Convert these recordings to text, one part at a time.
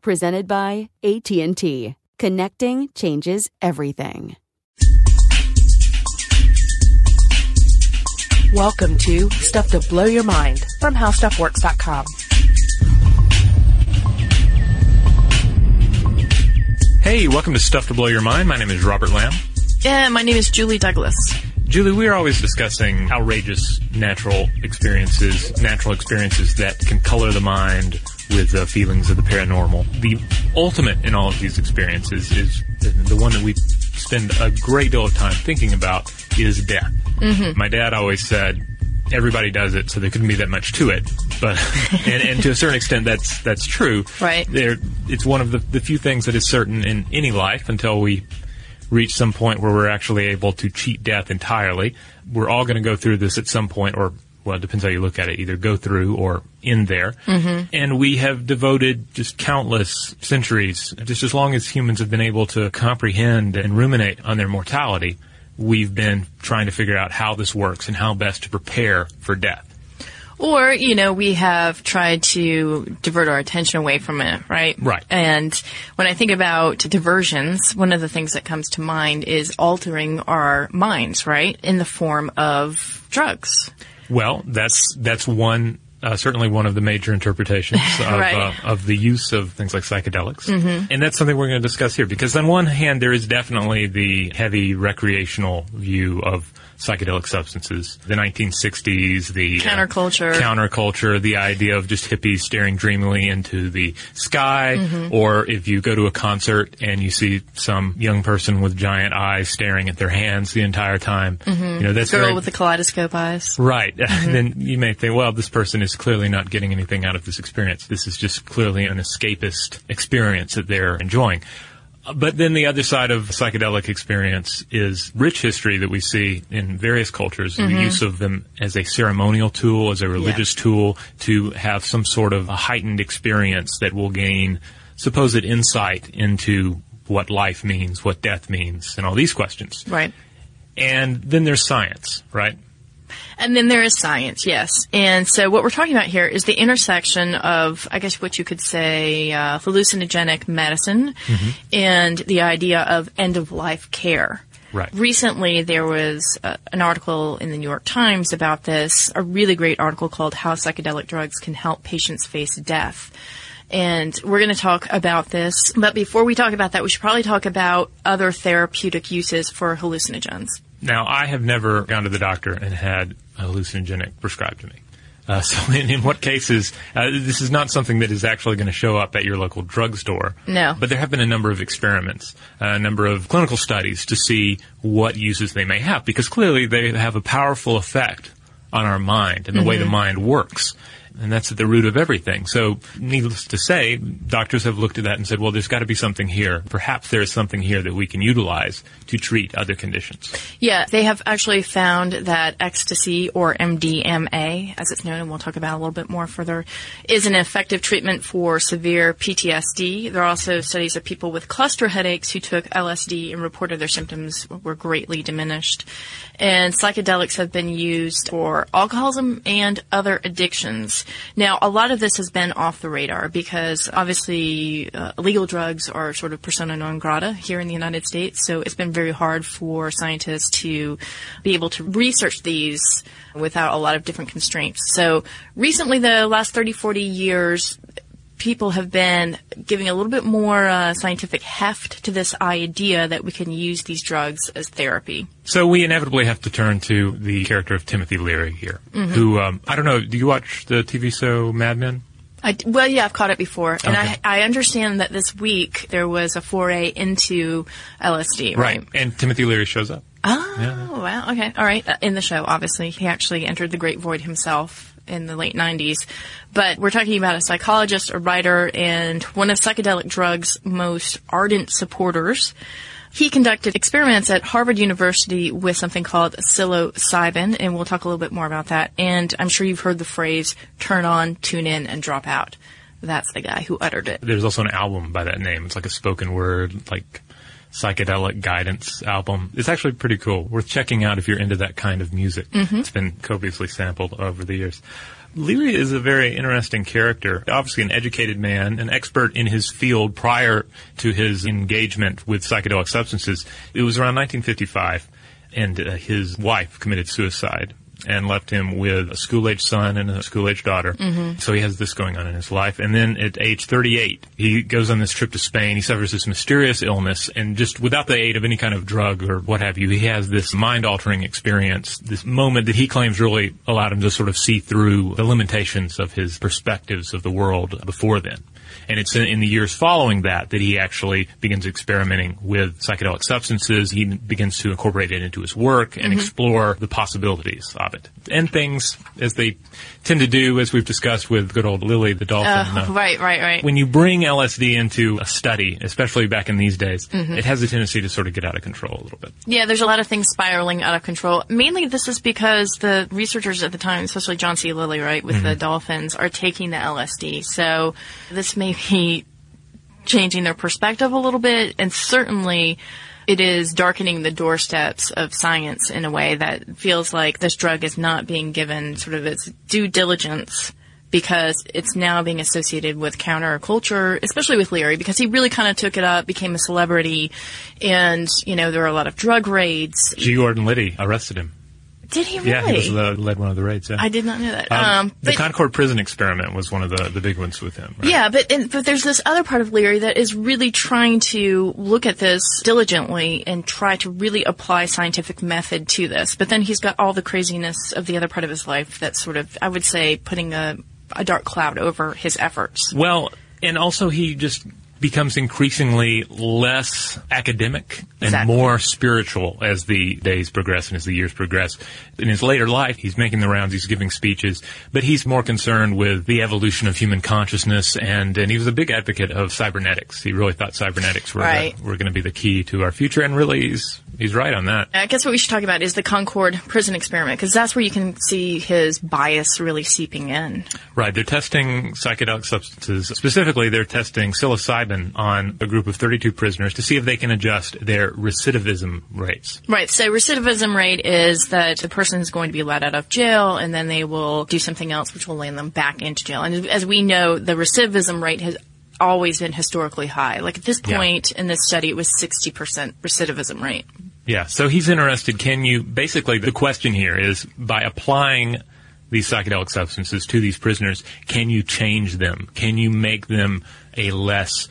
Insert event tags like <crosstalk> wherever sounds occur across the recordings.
presented by AT&T. Connecting changes everything. Welcome to Stuff to Blow Your Mind from HowStuffWorks.com. Hey, welcome to Stuff to Blow Your Mind. My name is Robert Lamb. Yeah, my name is Julie Douglas. Julie, we are always discussing outrageous natural experiences, natural experiences that can color the mind with uh, feelings of the paranormal. The ultimate in all of these experiences is the one that we spend a great deal of time thinking about is death. Mm-hmm. My dad always said, everybody does it, so there couldn't be that much to it. But <laughs> and, and to a certain extent, that's that's true. Right. There, it's one of the, the few things that is certain in any life until we reach some point where we're actually able to cheat death entirely. We're all going to go through this at some point, or well, it depends how you look at it, either go through or in there. Mm-hmm. And we have devoted just countless centuries, just as long as humans have been able to comprehend and ruminate on their mortality, we've been trying to figure out how this works and how best to prepare for death. Or, you know, we have tried to divert our attention away from it, right? Right. And when I think about diversions, one of the things that comes to mind is altering our minds, right? In the form of drugs. Well, that's that's one uh, certainly one of the major interpretations <laughs> of, right. uh, of the use of things like psychedelics. Mm-hmm. And that's something we're going to discuss here because on one hand, there is definitely the heavy recreational view of psychedelic substances. The 1960s, the counterculture, uh, counterculture, the idea of just hippies staring dreamily into the sky, mm-hmm. or if you go to a concert and you see some young person with giant eyes staring at their hands the entire time, mm-hmm. you know that's girl very, with the kaleidoscope eyes, right? <laughs> Mm-hmm. then you may think, well, this person is clearly not getting anything out of this experience. This is just clearly an escapist experience that they're enjoying. But then the other side of psychedelic experience is rich history that we see in various cultures, mm-hmm. the use of them as a ceremonial tool, as a religious yeah. tool to have some sort of a heightened experience that will gain supposed insight into what life means, what death means, and all these questions. Right. And then there's science, right? And then there is science, yes. And so what we're talking about here is the intersection of, I guess what you could say, uh, hallucinogenic medicine mm-hmm. and the idea of end of life care. Right. Recently, there was uh, an article in the New York Times about this, a really great article called How Psychedelic Drugs Can Help Patients Face Death. And we're going to talk about this. But before we talk about that, we should probably talk about other therapeutic uses for hallucinogens. Now, I have never gone to the doctor and had a hallucinogenic prescribed to me. Uh, <laughs> so, in, in what cases, uh, this is not something that is actually going to show up at your local drugstore. No. But there have been a number of experiments, uh, a number of clinical studies to see what uses they may have, because clearly they have a powerful effect on our mind and the way the mind works. And that's at the root of everything. So, needless to say, doctors have looked at that and said, well, there's got to be something here. Perhaps there is something here that we can utilize to treat other conditions. Yeah, they have actually found that ecstasy or MDMA, as it's known, and we'll talk about a little bit more further, is an effective treatment for severe PTSD. There are also studies of people with cluster headaches who took LSD and reported their symptoms were greatly diminished. And psychedelics have been used for alcoholism and other addictions. Now, a lot of this has been off the radar because obviously uh, illegal drugs are sort of persona non grata here in the United States, so it's been very hard for scientists to be able to research these without a lot of different constraints. So recently, the last 30, 40 years, people have been giving a little bit more uh, scientific heft to this idea that we can use these drugs as therapy. So we inevitably have to turn to the character of Timothy Leary here, who, um, I don't know, do you watch the TV show Mad Men? I well, yeah, I've caught it before, and Okay. I, I understand that this week there was a foray into LSD, right? And Timothy Leary shows up. Oh, wow. Okay. All right. Uh, In the show, obviously, he actually entered the Great Void himself in the late 90s. But we're talking about a psychologist, a writer, and one of psychedelic drugs' most ardent supporters. He conducted experiments at Harvard University with something called psilocybin, and we'll talk a little bit more about that. And I'm sure you've heard the phrase turn on, tune in, and drop out. That's the guy who uttered it. There's also an album by that name. It's like a spoken word, like psychedelic guidance album. It's actually pretty cool. Worth checking out if you're into that kind of music. It's been copiously sampled over the years. Leary is a very interesting character. Obviously an educated man, an expert in his field prior to his engagement with psychedelic substances. It was around 1955 and uh, his wife committed suicide and left him with a school-age son and a school-age daughter. Mm-hmm. So he has this going on in his life. And then at age 38, he goes on this trip to Spain. He suffers this mysterious illness, and just without the aid of any kind of drug or what have you, he has this mind-altering experience, this moment that he claims really allowed him to sort of see through the limitations of his perspectives of the world before then. And it's in, in the years following that that he actually begins experimenting with psychedelic substances. He begins to incorporate it into his work and mm-hmm. explore the possibilities of it. And things, as they tend to do, as we've discussed with good old Lilly the dolphin. Uh, uh, right, right, right. When you bring LSD into a study, especially back in these days, it has a tendency to sort of get out of control a little bit. Yeah, there's a lot of things spiraling out of control. Mainly, this is because the researchers at the time, especially John C. Lilly, right, with the dolphins, are taking the LSD. So this may be <laughs> changing their perspective a little bit, and certainly it is darkening the doorsteps of science in a way that feels like this drug is not being given sort of its due diligence because it's now being associated with counterculture, especially with Leary, because he really kind of took it up, became a celebrity, and, you know, there were a lot of drug raids. G. Gordon Liddy arrested him. Did he really? Yeah, he was the, led one of the raids. Yeah. I did not know that. Um, Um, the Concord prison experiment was one of the, the big ones with him. Right? Yeah, but and, but there's this other part of Leary that is really trying to look at this diligently and try to really apply scientific method to this. But then he's got all the craziness of the other part of his life that's sort of, I would say, putting a, a dark cloud over his efforts. Well, and also he just becomes increasingly less academic and Exactly. more spiritual as the days progress and as the years progress. In his later life, he's making the rounds, he's giving speeches, but he's more concerned with the evolution of human consciousness and, and he was a big advocate of cybernetics. He really thought cybernetics were, Right. the, were going to be the key to our future and really he's, he's right on that. I guess what we should talk about is the Concord prison experiment because that's where you can see his bias really seeping in. Right. They're testing psychedelic substances. Specifically, they're testing psilocybin on a group of 32 prisoners to see if they can adjust their recidivism rates. Right. So recidivism rate is that the person is going to be let out of jail and then they will do something else which will land them back into jail. And as we know, the recidivism rate has always been historically high. Like at this Yeah. point in this study, it was 60% recidivism rate. Yeah. So he's interested. Can you, basically, the question here is by applying these psychedelic substances to these prisoners, can you change them? Can you make them a less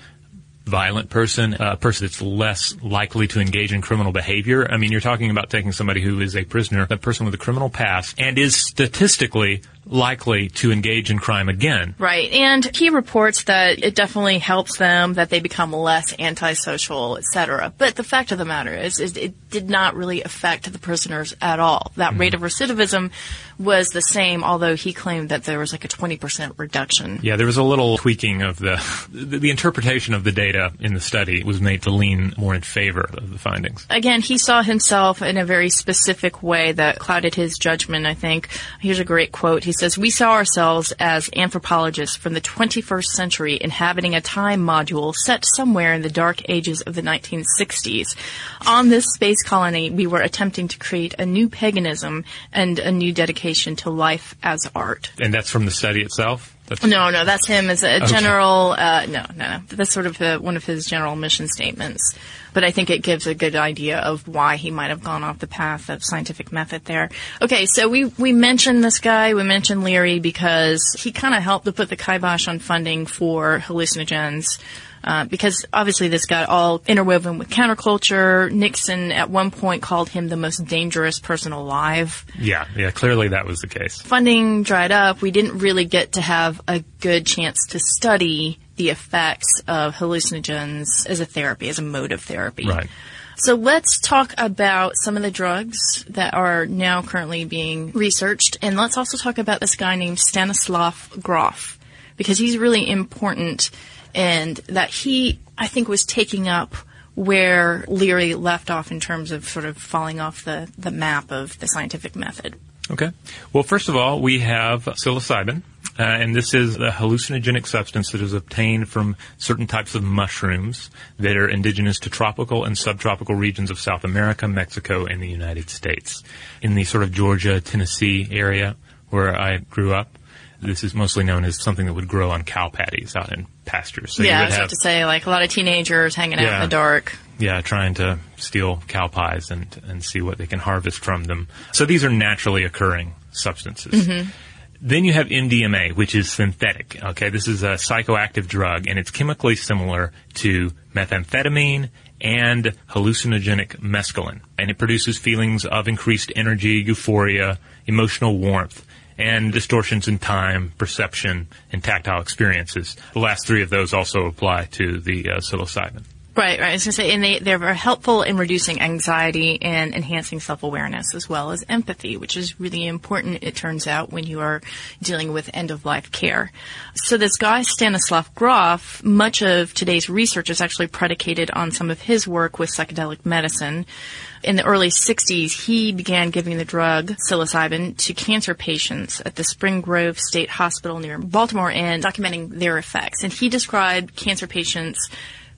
violent person, a person that's less likely to engage in criminal behavior. I mean, you're talking about taking somebody who is a prisoner, a person with a criminal past, and is statistically likely to engage in crime again. Right. And he reports that it definitely helps them, that they become less antisocial, etc. But the fact of the matter is, is it did not really affect the prisoners at all. That mm-hmm. rate of recidivism was the same, although he claimed that there was like a 20% reduction. Yeah, there was a little tweaking of the, the, interpretation of the data in the study was made to lean more in favor of the findings. Again, he saw himself in a very specific way that clouded his judgment, I think. Here's a great quote. He says, We saw ourselves as anthropologists from the 21st century inhabiting a time module set somewhere in the dark ages of the 1960s. On this space colony, we were attempting to create a new paganism and a new dedication to life as art. And that's from the study itself? That's no, no, that's him as a okay. general. Uh, no, no, no. That's sort of a, one of his general mission statements. But I think it gives a good idea of why he might have gone off the path of scientific method there. Okay, so we we mentioned this guy. We mentioned Leary because he kind of helped to put the kibosh on funding for hallucinogens. Uh, because obviously this got all interwoven with counterculture. Nixon at one point called him the most dangerous person alive. Yeah, yeah, clearly that was the case. Funding dried up. We didn't really get to have a good chance to study the effects of hallucinogens as a therapy, as a mode of therapy. Right. So let's talk about some of the drugs that are now currently being researched, and let's also talk about this guy named Stanislav Grof, because he's really important and that he, I think, was taking up where Leary left off in terms of sort of falling off the, the map of the scientific method. Okay. Well, first of all, we have psilocybin, uh, and this is a hallucinogenic substance that is obtained from certain types of mushrooms that are indigenous to tropical and subtropical regions of South America, Mexico, and the United States. In the sort of Georgia, Tennessee area where I grew up, this is mostly known as something that would grow on cow patties out in pastures. So yeah, I was about to say, like a lot of teenagers hanging yeah, out in the dark. Yeah, trying to steal cow pies and, and see what they can harvest from them. So these are naturally occurring substances. Mm-hmm. Then you have MDMA, which is synthetic. Okay, this is a psychoactive drug, and it's chemically similar to methamphetamine and hallucinogenic mescaline. And it produces feelings of increased energy, euphoria, emotional warmth and distortions in time, perception, and tactile experiences. The last three of those also apply to the uh, psilocybin. Right, right. I was going to say, and they, they're helpful in reducing anxiety and enhancing self-awareness as well as empathy, which is really important, it turns out, when you are dealing with end-of-life care. So this guy, Stanislav Grof, much of today's research is actually predicated on some of his work with psychedelic medicine. In the early 60s, he began giving the drug psilocybin to cancer patients at the Spring Grove State Hospital near Baltimore and documenting their effects. And he described cancer patients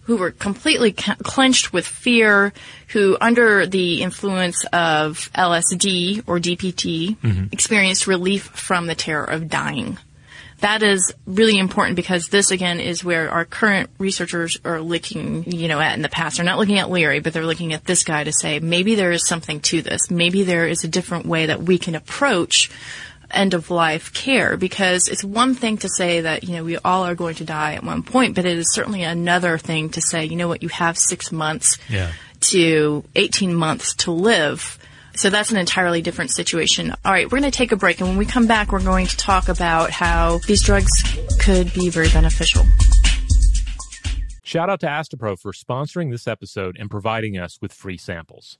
who were completely clenched with fear, who under the influence of LSD or DPT mm-hmm. experienced relief from the terror of dying. That is really important because this again is where our current researchers are looking, you know, at in the past. They're not looking at Leary, but they're looking at this guy to say maybe there is something to this. Maybe there is a different way that we can approach end of life care because it's one thing to say that, you know, we all are going to die at one point, but it is certainly another thing to say, you know what, you have six months yeah. to 18 months to live. So that's an entirely different situation. All right, we're going to take a break, and when we come back, we're going to talk about how these drugs could be very beneficial. Shout out to Astepro for sponsoring this episode and providing us with free samples.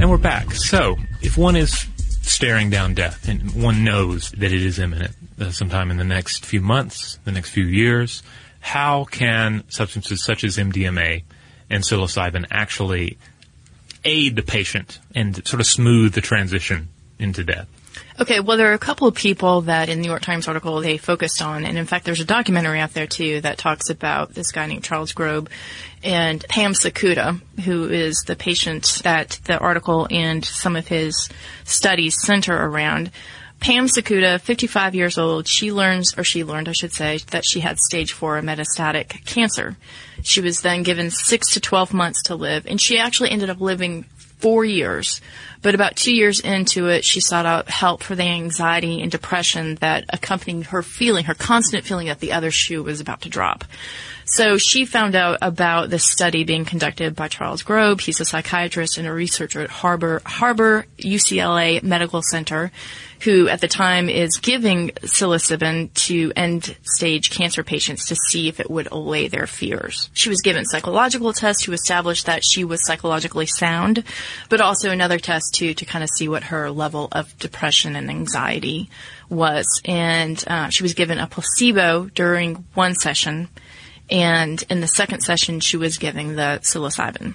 And we're back. So, if one is staring down death and one knows that it is imminent uh, sometime in the next few months, the next few years, how can substances such as MDMA and psilocybin actually aid the patient and sort of smooth the transition into death? Okay, well, there are a couple of people that in the New York Times article they focused on, and in fact, there's a documentary out there too that talks about this guy named Charles Grob and Pam Sakuda, who is the patient that the article and some of his studies center around. Pam Sakuda, 55 years old, she learns, or she learned, I should say, that she had stage four metastatic cancer. She was then given six to 12 months to live, and she actually ended up living four years. But about two years into it, she sought out help for the anxiety and depression that accompanied her feeling, her constant feeling that the other shoe was about to drop. So she found out about this study being conducted by Charles Grob. He's a psychiatrist and a researcher at Harbor, Harbor UCLA Medical Center, who at the time is giving psilocybin to end stage cancer patients to see if it would allay their fears. She was given psychological tests to establish that she was psychologically sound, but also another test too to kind of see what her level of depression and anxiety was. And uh, she was given a placebo during one session and in the second session, she was giving the psilocybin.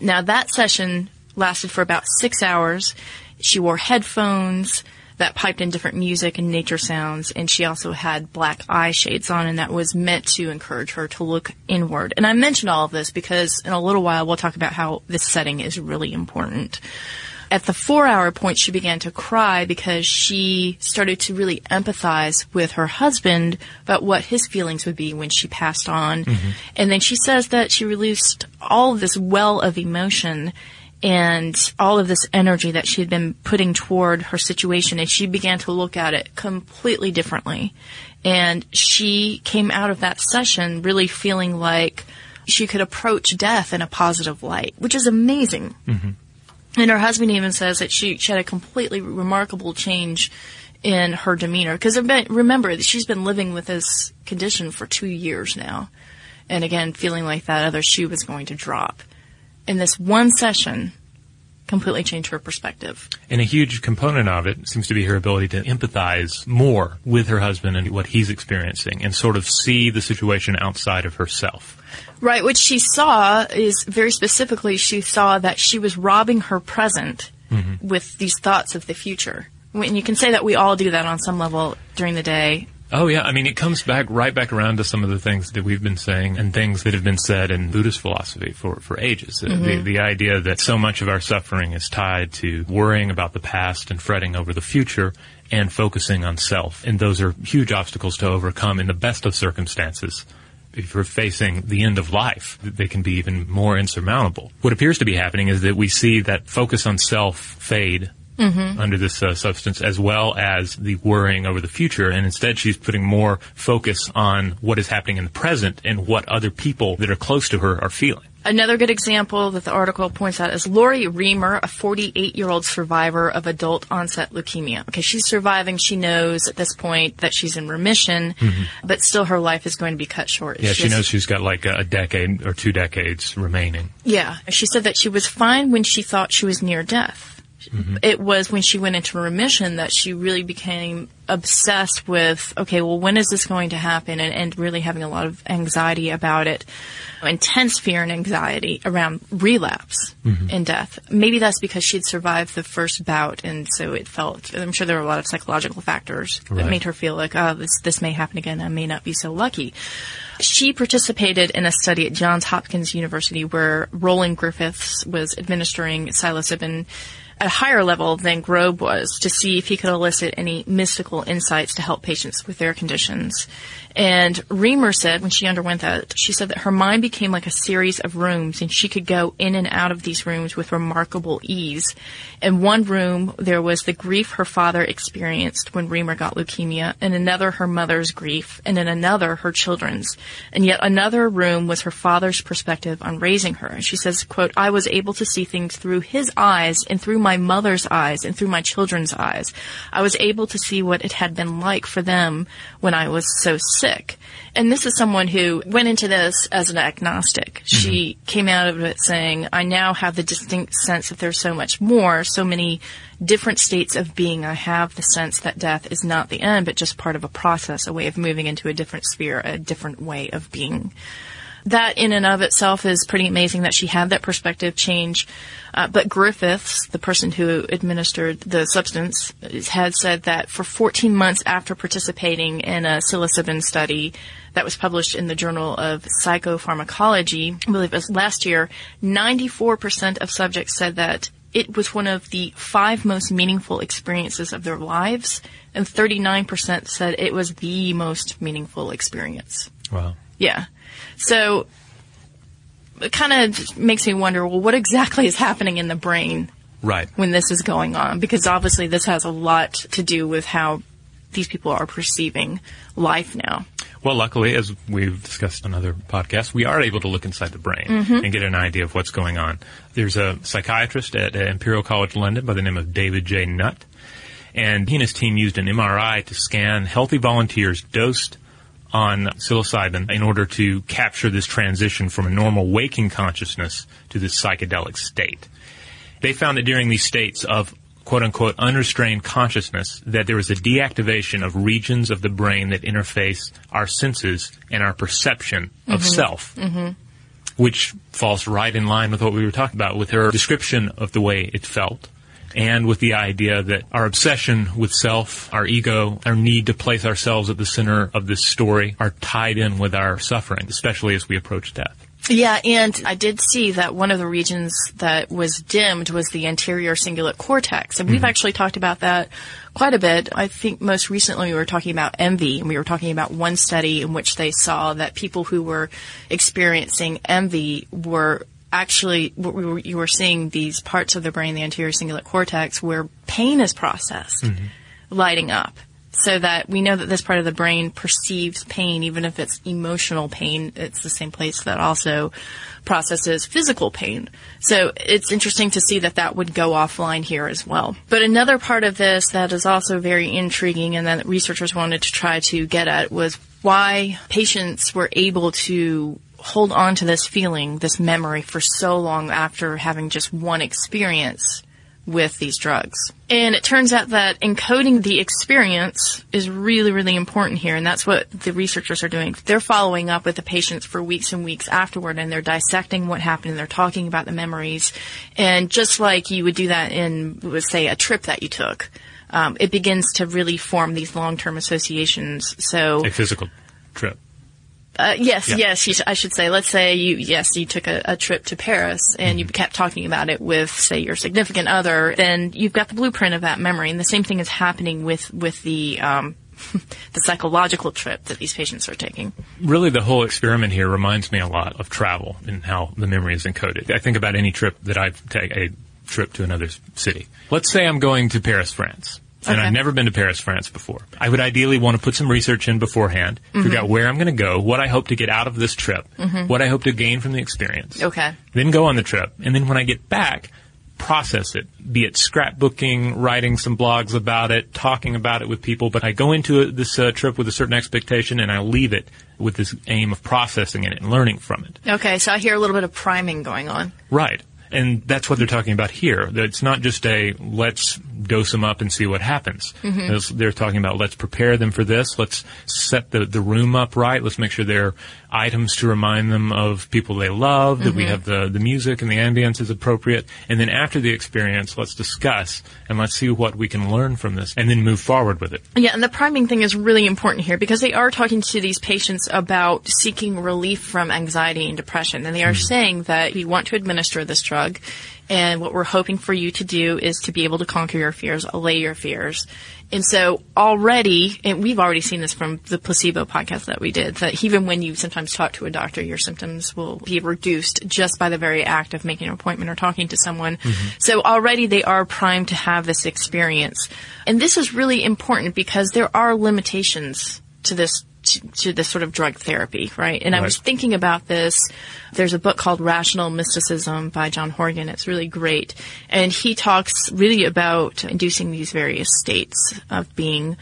Now that session lasted for about six hours. She wore headphones that piped in different music and nature sounds, and she also had black eye shades on, and that was meant to encourage her to look inward. And I mentioned all of this because in a little while we'll talk about how this setting is really important. At the four hour point, she began to cry because she started to really empathize with her husband about what his feelings would be when she passed on. Mm-hmm. And then she says that she released all of this well of emotion and all of this energy that she had been putting toward her situation and she began to look at it completely differently. And she came out of that session really feeling like she could approach death in a positive light, which is amazing. Mm-hmm. And her husband even says that she, she had a completely remarkable change in her demeanor. Because remember, she's been living with this condition for two years now. And again, feeling like that other shoe was going to drop. And this one session completely changed her perspective. And a huge component of it seems to be her ability to empathize more with her husband and what he's experiencing and sort of see the situation outside of herself. Right, what she saw is very specifically, she saw that she was robbing her present with these thoughts of the future. And you can say that we all do that on some level during the day. Oh yeah, I mean it comes back right back around to some of the things that we've been saying and things that have been said in Buddhist philosophy for for ages. Uh, The, the idea that so much of our suffering is tied to worrying about the past and fretting over the future and focusing on self. And those are huge obstacles to overcome in the best of circumstances. If you're facing the end of life, they can be even more insurmountable. What appears to be happening is that we see that focus on self fade under this uh, substance as well as the worrying over the future. And instead she's putting more focus on what is happening in the present and what other people that are close to her are feeling Another good example that the article points out is Lori Reamer, a 48 year old survivor of adult onset leukemia. Okay, she's surviving. She knows at this point that she's in remission, mm-hmm. but still her life is going to be cut short. yeah she has- knows she's got like a, a decade or two decades remaining Yeah. She said that she was fine when she thought she was near death. Mm-hmm. It was when she went into remission that she really became obsessed with, okay, well, when is this going to happen? And, and really having a lot of anxiety about it. Intense fear and anxiety around relapse mm-hmm. and death. Maybe that's because she'd survived the first bout, and so it felt, I'm sure there were a lot of psychological factors that made her feel like, oh, this, this may happen again. I may not be so lucky. She participated in a study at Johns Hopkins University where Roland Griffiths was administering psilocybin a higher level than Grob was to see if he could elicit any mystical insights to help patients with their conditions. And Reamer said when she underwent that, she said that her mind became like a series of rooms and she could go in and out of these rooms with remarkable ease. In one room, there was the grief her father experienced when Reamer got leukemia, in another, her mother's grief, and in another, her children's. And yet another room was her father's perspective on raising her. And she says, quote, I was able to see things through his eyes and through my mother's eyes and through my children's eyes. I was able to see what it had been like for them when I was so sick. And this is someone who went into this as an agnostic. Mm-hmm. She came out of it saying, I now have the distinct sense that there's so much more, so many different states of being. I have the sense that death is not the end, but just part of a process, a way of moving into a different sphere, a different way of being. That in and of itself is pretty amazing that she had that perspective change. Uh, but Griffiths, the person who administered the substance, had said that for 14 months after participating in a psilocybin study that was published in the Journal of Psychopharmacology, I believe it was last year, 94% of subjects said that it was one of the five most meaningful experiences of their lives, and 39% said it was the most meaningful experience. wow Yeah. So it kind of makes me wonder, well, what exactly is happening in the brain right when this is going on? Because obviously this has a lot to do with how these people are perceiving life now. Well, luckily, as we've discussed on other podcasts, we are able to look inside the brain mm-hmm. and get an idea of what's going on. There's a psychiatrist at Imperial College London by the name of David J. Nutt, and he and his team used an MRI to scan healthy volunteers dosed on psilocybin in order to capture this transition from a normal waking consciousness to this psychedelic state. They found that during these states of quote unquote unrestrained consciousness that there is a deactivation of regions of the brain that interface our senses and our perception of mm-hmm. self. Mm-hmm. Which falls right in line with what we were talking about with her description of the way it felt and with the idea that our obsession with self, our ego, our need to place ourselves at the center of this story are tied in with our suffering, especially as we approach death. Yeah, and I did see that one of the regions that was dimmed was the anterior cingulate cortex. And we've mm-hmm. actually talked about that quite a bit. I think most recently we were talking about envy, and we were talking about one study in which they saw that people who were experiencing envy were actually you were seeing these parts of the brain, the anterior cingulate cortex, where pain is processed, mm-hmm. lighting up. So that we know that this part of the brain perceives pain, even if it's emotional pain. It's the same place that also processes physical pain. So it's interesting to see that that would go offline here as well. But another part of this that is also very intriguing and that researchers wanted to try to get at was why patients were able to hold on to this feeling, this memory for so long after having just one experience with these drugs. And it turns out that encoding the experience is really, really important here. And that's what the researchers are doing. They're following up with the patients for weeks and weeks afterward and they're dissecting what happened and they're talking about the memories. And just like you would do that in, say, a trip that you took, um, it begins to really form these long-term associations. So A physical trip. Uh, yes, Yeah. yes, you, sh- I should say. Let's say you, yes, you took a, a trip to Paris and you kept talking about it with, say, your significant other. Then you've got the blueprint of that memory, and the same thing is happening with with the um, <laughs> the psychological trip that these patients are taking. Really, the whole experiment here reminds me a lot of travel and how the memory is encoded. I think about any trip that I've taken, a trip to another city. Let's say I'm going to Paris, France. And I've never been to Paris, France before. I would ideally want to put some research in beforehand, figure out where I'm going to go, what I hope to get out of this trip, what I hope to gain from the experience. Okay. Then go on the trip. And then when I get back, process it, be it scrapbooking, writing some blogs about it, talking about it with people. But I go into it- this uh, trip with a certain expectation and I leave it with this aim of processing it and learning from it. Okay, so I hear a little bit of priming going on. Right. And that's what they're talking about here. It's not just a let's dose them up and see what happens. There's- They're talking about let's prepare them for this. Let's set the, the room up right. Let's make sure there are items to remind them of people they love, that we mm-hmm. have the, the music and the ambience is appropriate. And then after the experience, let's discuss and let's see what we can learn from this and then move forward with it. Yeah, and the priming thing is really important here because they are talking to these patients about seeking relief from anxiety and depression. And they are mm-hmm. saying that we want to administer this drug. And what we're hoping for you to do is to be able to conquer your fears, allay your fears. And so already, and we've already seen this from the placebo podcast that we did, that even when you sometimes talk to a doctor, your symptoms will be reduced just by the very act of making an appointment or talking to someone. Mm-hmm. So already they are primed to have this experience. And this is really important because there are limitations to this to, to this sort of drug therapy, right? And I was thinking about this. There's a book called Rational Mysticism by John Horgan. It's really great. And he talks really about inducing these various states of being.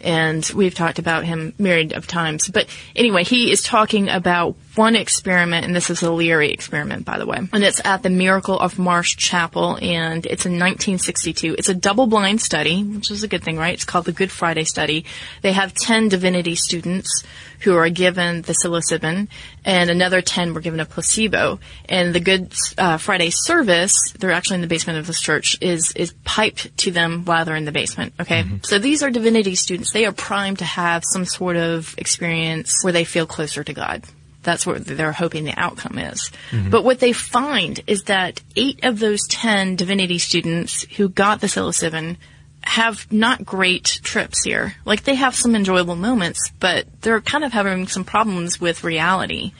And we've talked about him myriad of times. But anyway, he is talking about one experiment, and this is a Leary experiment, by the way. And it's at the Miracle of Marsh Chapel, and it's in 1962. It's a double-blind study, which is a good thing, right? It's called the Good Friday Study. They have 10 divinity students who are given the psilocybin, and another 10 were given a placebo. And the Good uh, Friday service, they're actually in the basement of this church, is is piped to them while they're in the basement. Okay, so these are divinity students. They are primed to have some sort of experience where they feel closer to God. That's what they're hoping the outcome is. Mm-hmm. But what they find is that eight of those 10 divinity students who got the psilocybin have not great trips here. Like they have some enjoyable moments, but they're kind of having some problems with reality.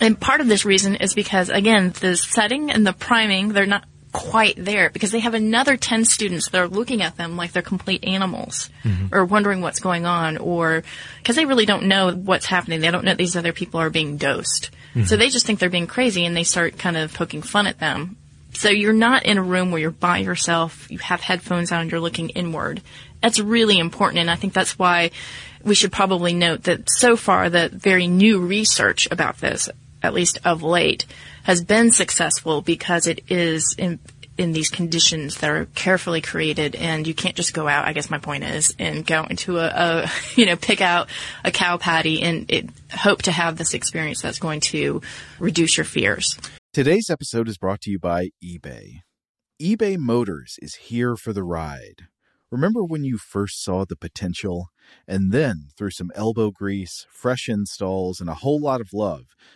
And part of this reason is because again, the setting and the priming, they're not quite there because they have another 10 students that are looking at them like they're complete animals mm-hmm. or wondering what's going on or because they really don't know what's happening. They don't know these other people are being dosed. So mm-hmm. they just think they're being crazy and they start kind of poking fun at them. So you're not in a room where you're by yourself, you have headphones on, you're looking inward. That's really important and I think that's why we should probably note that so far the very new research about this, at least of late, has been successful because it is in in these conditions that are carefully created and you can't just go out, I guess my point is, and go into a, a <laughs> you know, pick out a cow patty and it, hope to have this experience that's going to reduce your fears. Today's episode is brought to you by eBay. eBay Motors is here for the ride. Remember when you first saw the potential? And then, through some elbow grease, fresh installs, and a whole lot of love,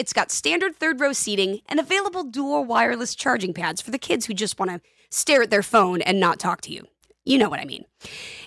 it's got standard third row seating and available dual wireless charging pads for the kids who just want to stare at their phone and not talk to you. You know what I mean.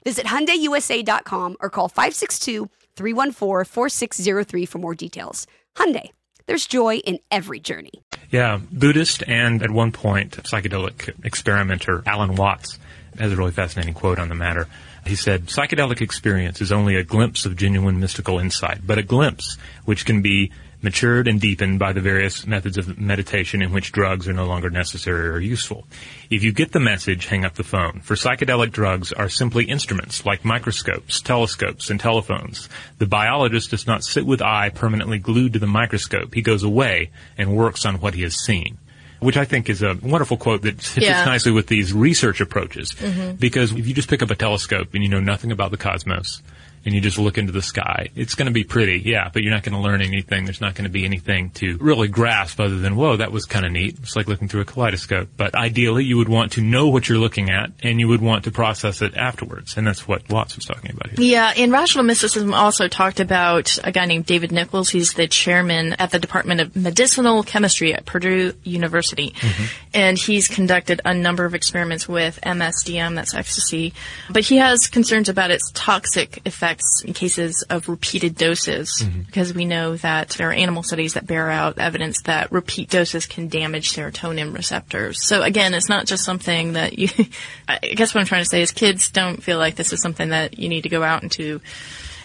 Visit HyundaiUSA.com or call 562-314-4603 for more details. Hyundai, there's joy in every journey. Yeah, Buddhist and at one point psychedelic experimenter Alan Watts has a really fascinating quote on the matter. He said, psychedelic experience is only a glimpse of genuine mystical insight, but a glimpse which can be matured and deepened by the various methods of meditation in which drugs are no longer necessary or useful. If you get the message, hang up the phone. For psychedelic drugs are simply instruments like microscopes, telescopes, and telephones. The biologist does not sit with eye permanently glued to the microscope. He goes away and works on what he has seen which I think is a wonderful quote that fits Yeah. nicely with these research approaches. Mm-hmm. Because if you just pick up a telescope and you know nothing about the cosmos, and you just look into the sky, it's going to be pretty, yeah, but you're not going to learn anything. There's not going to be anything to really grasp other than, whoa, that was kind of neat. It's like looking through a kaleidoscope. But ideally, you would want to know what you're looking at, and you would want to process it afterwards. And that's what Watts was talking about here. Yeah, and rational mysticism also talked about a guy named David Nichols. He's the chairman at the Department of Medicinal Chemistry at Purdue University. Mm-hmm. And he's conducted a number of experiments with MSDM, that's ecstasy. But he has concerns about its toxic effects in cases of repeated doses, mm-hmm. because we know that there are animal studies that bear out evidence that repeat doses can damage serotonin receptors. So again, it's not just something that you, <laughs> I guess what I'm trying to say is kids don't feel like this is something that you need to go out into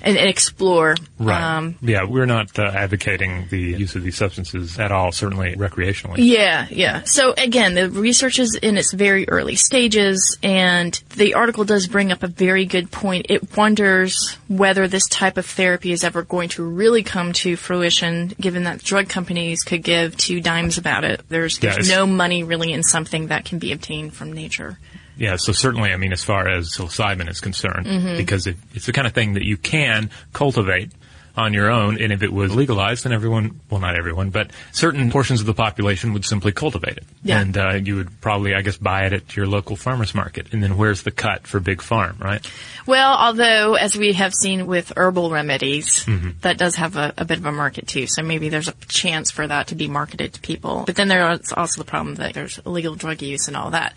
and, and explore. Right. Um, yeah, we're not uh, advocating the use of these substances at all, certainly recreationally. Yeah, yeah. So again, the research is in its very early stages, and the article does bring up a very good point. It wonders whether this type of therapy is ever going to really come to fruition, given that drug companies could give two dimes about it. There's, there's no money really in something that can be obtained from nature. Yeah, so certainly, I mean, as far as psilocybin is concerned, Mhm. because it, it's the kind of thing that you can cultivate on your own, and if it was legalized, then everyone, well, not everyone, but certain portions of the population would simply cultivate it. Yeah. And uh, you would probably, I guess, buy it at your local farmer's market. And then where's the cut for Big Farm, right? Well, although as we have seen with herbal remedies, Mhm. that does have a, a bit of a market too. So maybe there's a chance for that to be marketed to people. But then there's also the problem that there's illegal drug use and all that.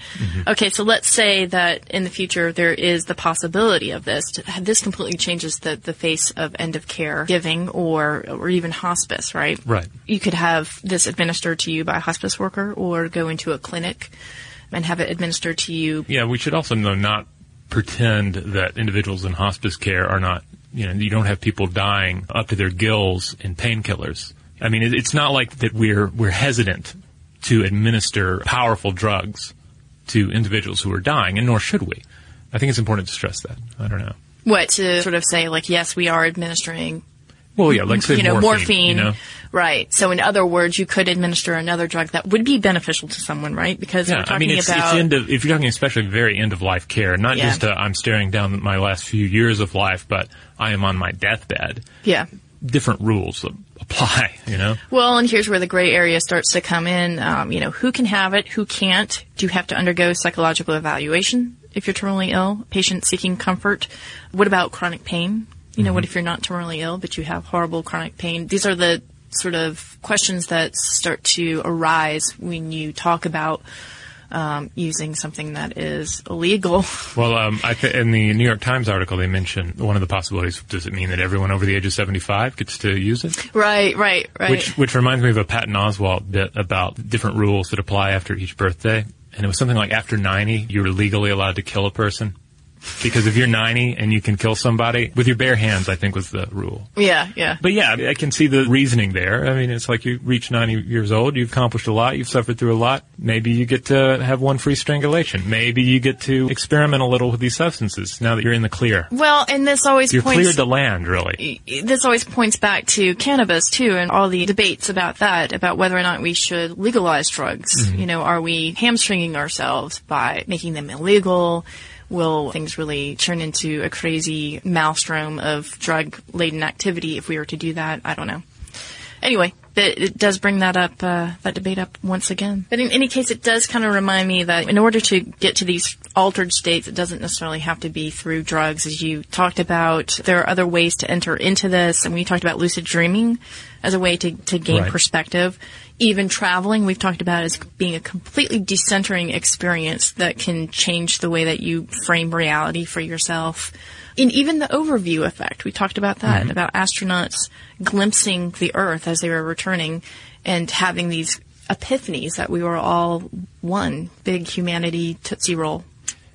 Okay, so let's say that in the future there is the possibility of this. This completely changes the, the face of end of care giving or or even hospice, right? Right. You could have this administered to you by a hospice worker or go into a clinic and have it administered to you Yeah, we should also not pretend that individuals in hospice care are not, you know, you don't have people dying up to their gills in painkillers. I mean, it's not like that we're we're hesitant to administer powerful drugs to individuals who are dying, and nor should we. I think it's important to stress that. I don't know. what to sort of say like yes we are administering Well, yeah, like say you know morphine, you know? right so in other words you could administer another drug that would be beneficial to someone right because Yeah, we're I talking mean, it's, about it's end of, if you're talking especially very end of life care, not Yeah. just uh, I'm staring down my last few years of life, but I am on my deathbed. yeah Different rules apply, you know? well and here's where the gray area starts to come in um, you know who can have it who can't do you have to undergo psychological evaluation if you're terminally ill patient seeking comfort what about chronic pain you know what if you're not terminally ill but you have horrible chronic pain these are the sort of questions that start to arise when you talk about um, using something that is illegal. <laughs> Well, um, I th- in the New York Times article, they mentioned one of the possibilities. Does it mean that everyone over the age of 75 gets to use it? right, right, right. Which, which reminds me of a Patton Oswalt bit about different rules that apply after each birthday. And it was something like after 90, you're legally allowed to kill a person. Because if you're 90 and you can kill somebody with your bare hands, I think was the rule. yeah, yeah. But yeah, I can see the reasoning there. I mean, it's like you reach 90 years old, you've accomplished a lot, you've suffered through a lot. Maybe you get to have one free strangulation. Maybe you get to experiment a little with these substances now that you're in the clear. Well, and this always You're points cleared the land, really. this always points back to cannabis too and all the debates about that about whether or not we should legalize drugs Mm-hmm. you know are we hamstringing ourselves by making them illegal will things really turn into a crazy maelstrom of drug laden activity if we were to do that? I don't know. Anyway it, it does bring that up uh, that debate up once again. But in any case it does kind of remind me that in order to get to these altered states it doesn't necessarily have to be through drugs. As you talked about there are other ways to enter into this and we talked about lucid dreaming as a way to, to gain Right. perspective even traveling we've talked about as being a completely decentering experience that can change the way that you frame reality for yourself. And even the overview effect we talked about that about astronauts glimpsing the earth as they were returning and having these epiphanies that we were all one big humanity tootsie roll.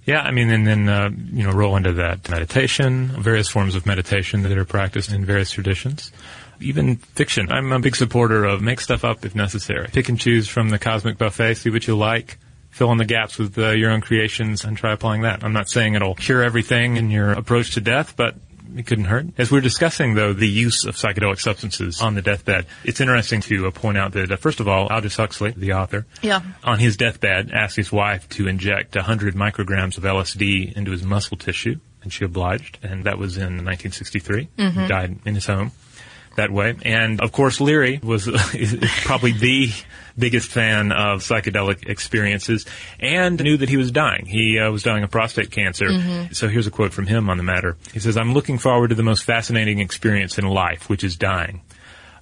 Yeah, I mean, and then, uh, you know, roll into that meditation, various forms of meditation that are practiced in various traditions. Even fiction. I'm a big supporter of make stuff up if necessary. Pick and choose from the cosmic buffet, see what you like, fill in the gaps with uh, your own creations, and try applying that. I'm not saying it'll cure everything in your approach to death, but it couldn't hurt. As we're discussing, though, the use of psychedelic substances on the deathbed, it's interesting to uh, point out that, uh, first of all, Aldous Huxley, the author, yeah on his deathbed, asked his wife to inject 100 micrograms of LSD into his muscle tissue, and she obliged. And that was in 1963. He died in his home that way. And of course, Leary was <laughs> probably the biggest fan of psychedelic experiences and knew that he was dying. He uh, was dying of prostate cancer. So here's a quote from him on the matter. He says, I'm looking forward to the most fascinating experience in life, which is dying.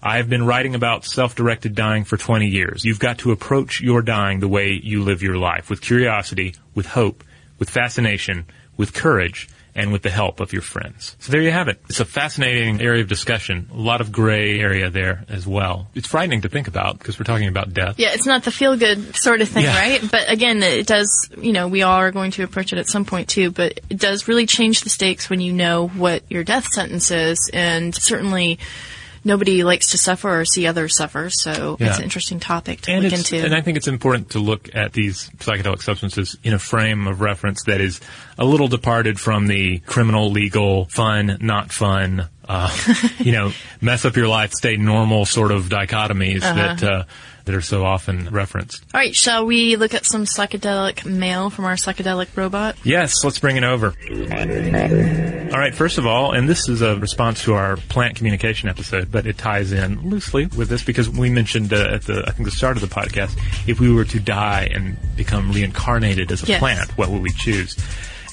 I have been writing about self-directed dying for 20 years. You've got to approach your dying the way you live your life, with curiosity, with hope, with fascination, with courage, and with the help of your friends. So there you have it. It's a fascinating area of discussion. A lot of gray area there as well. It's frightening to think about because we're talking about death. Yeah, it's not the feel good sort of thing, Yeah. right? But again, it does, you know, we all are going to approach it at some point too, but it does really change the stakes when you know what your death sentence is. And certainly nobody likes to suffer or see others suffer. So Yeah. it's an interesting topic to And, look into. and I think it's important to look at these psychedelic substances in a frame of reference that is a little departed from the criminal, legal, fun, not fun, uh, you know, <laughs> mess up your life, stay normal sort of dichotomies Uh-huh. that uh, that are so often referenced. all right, shall we look at some psychedelic mail from our psychedelic robot? Yes, let's bring it over. All right, first of all, and this is a response to our plant communication episode, but it ties in loosely with this because we mentioned uh, at the I think the start of the podcast if we were to die and become reincarnated as a Yes. plant, what would we choose?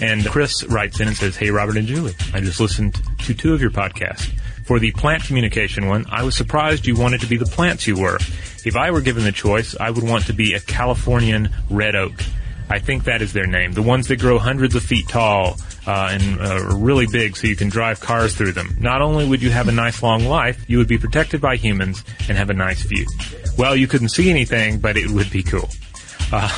And Chris writes in and says, "Hey Robert and Julie, I just listened to two of your podcasts. For the plant communication one, I was surprised you wanted to be the plants you were. If I were given the choice, I would want to be a Californian red oak." I think that is their name. The ones that grow hundreds of feet tall uh, and uh, are really big so you can drive cars through them. Not only would you have a nice long life, you would be protected by humans and have a nice view. Well, you couldn't see anything, but it would be cool. Uh,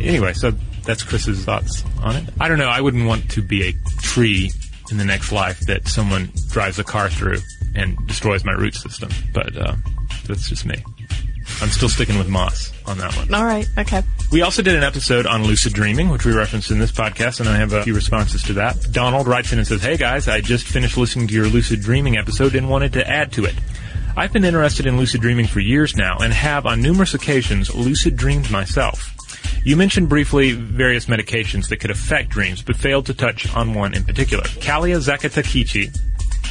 anyway, so that's Chris's thoughts on it. I don't know. I wouldn't want to be a tree in the next life that someone drives a car through and destroys my root system. But uh, that's just me. I'm still sticking with moss on that one. All right, okay. We also did an episode on lucid dreaming, which we referenced in this podcast, and I have a few responses to that. Donald writes in and says, Hey guys, I just finished listening to your lucid dreaming episode and wanted to add to it. I've been interested in lucid dreaming for years now and have on numerous occasions lucid dreamed myself. You mentioned briefly various medications that could affect dreams, but failed to touch on one in particular. Calea zacatechichi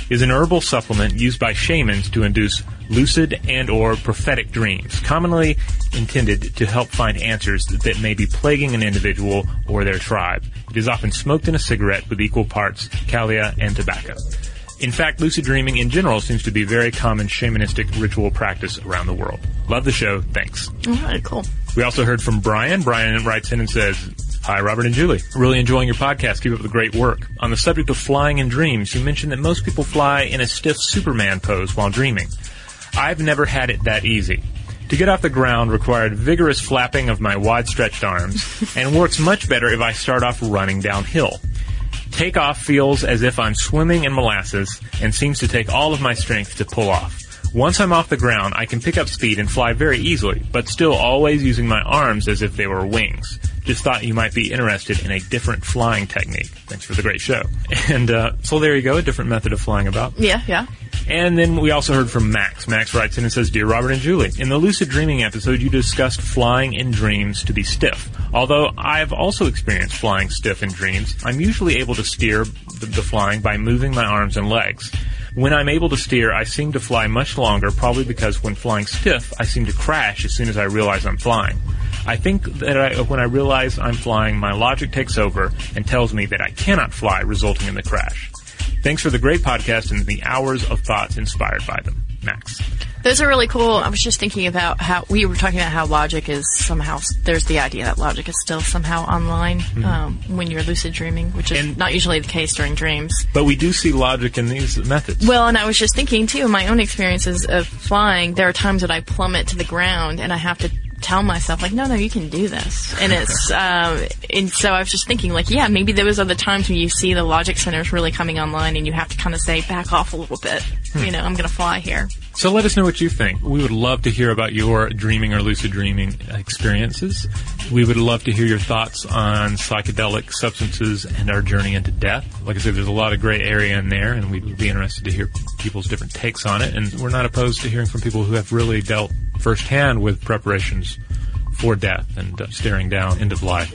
is an herbal supplement used by shamans to induce lucid and or prophetic dreams, commonly intended to help find answers that may be plaguing an individual or their tribe. It is often smoked in a cigarette with equal parts calea and tobacco. In fact, lucid dreaming in general seems to be a very common shamanistic ritual practice around the world. Love the show. Thanks. All right, cool. We also heard from Brian. Brian writes in and says, Hi, Robert and Julie. Really enjoying your podcast. Keep up the great work. On the subject of flying in dreams, you mentioned that most people fly in a stiff Superman pose while dreaming. I've never had it that easy. To get off the ground required vigorous flapping of my wide stretched arms and works much better if I start off running downhill. Takeoff feels as if I'm swimming in molasses and seems to take all of my strength to pull off. Once I'm off the ground, I can pick up speed and fly very easily, but still always using my arms as if they were wings. Just thought you might be interested in a different flying technique. Thanks for the great show. And uh, so there you go, a different method of flying about. Yeah, yeah. And then we also heard from Max. Max writes in and says, Dear Robert and Julie, in the lucid dreaming episode, you discussed flying in dreams to be stiff. Although I've also experienced flying stiff in dreams, I'm usually able to steer the, the flying by moving my arms and legs. When I'm able to steer, I seem to fly much longer, probably because when flying stiff, I seem to crash as soon as I realize I'm flying. I think that I, when I realize I'm flying, my logic takes over and tells me that I cannot fly, resulting in the crash. Thanks for the great podcast and the hours of thoughts inspired by them. Max. Those are really cool. I was just thinking about how we were talking about how logic is somehow there's the idea that logic is still somehow online um, when you're lucid dreaming, which is And- not usually the case during dreams. But we do see logic in these methods. Well, and I was just thinking too, in my own experiences of flying, there are times that I plummet to the ground and I have to tell myself like, no, no, you can do this. And it's, <laughs> um, and so I was just thinking like, yeah, maybe those are the times when you see the logic centers really coming online and you have to kind of say, back off a little bit. You know, I'm going to fly here. So let us know what you think. We would love to hear about your dreaming or lucid dreaming experiences. We would love to hear your thoughts on psychedelic substances and our journey into death. Like I said, there's a lot of gray area in there, and we'd be interested to hear people's different takes on it. And we're not opposed to hearing from people who have really dealt firsthand with preparations for death and uh, staring down end of life.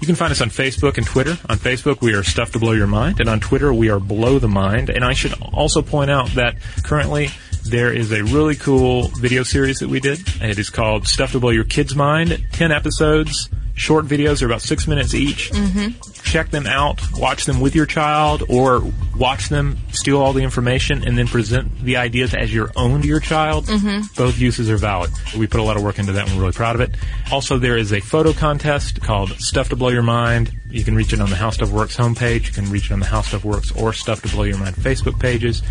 You can find us on Facebook and Twitter. On Facebook, we are Stuff to Blow Your Mind, and on Twitter, we are Blow the Mind. And I should also point out that currently there is a really cool video series that we did. It is called Stuff to Blow Your Kids' Mind. Ten episodes, short videos, are about six minutes each. check them out, watch them with your child, or watch them steal all the information and then present the ideas as your own to your child. Mm-hmm. Both uses are valid. We put a lot of work into that and we're really proud of it. Also, there is a photo contest called Stuff to Blow Your Mind. You can reach it on the How Stuff Works homepage. You can reach it on the How Stuff Works or Stuff to Blow Your Mind Facebook pages.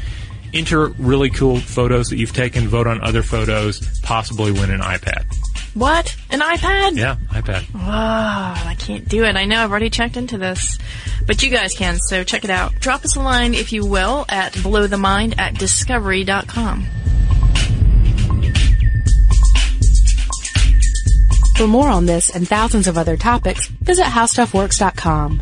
Enter really cool photos that you've taken, vote on other photos, possibly win an iPad. What? An iPad? Yeah, iPad. Oh, I can't do it. I know I've already checked into this. But you guys can, so check it out. Drop us a line, if you will, at blowthemind at discovery.com. For more on this and thousands of other topics, visit howstuffworks.com.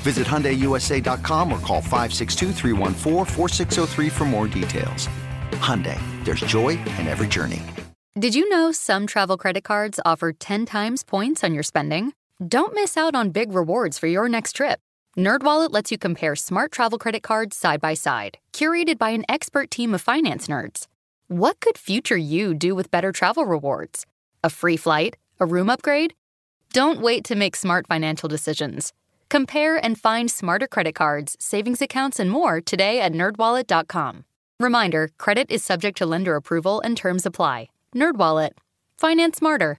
Visit HyundaiUSA.com or call 562-314-4603 for more details. Hyundai, there's joy in every journey. Did you know some travel credit cards offer 10 times points on your spending? Don't miss out on big rewards for your next trip. NerdWallet lets you compare smart travel credit cards side by side, curated by an expert team of finance nerds. What could future you do with better travel rewards? A free flight? A room upgrade? Don't wait to make smart financial decisions. Compare and find smarter credit cards, savings accounts, and more today at nerdwallet.com. Reminder, credit is subject to lender approval and terms apply. NerdWallet. Finance smarter.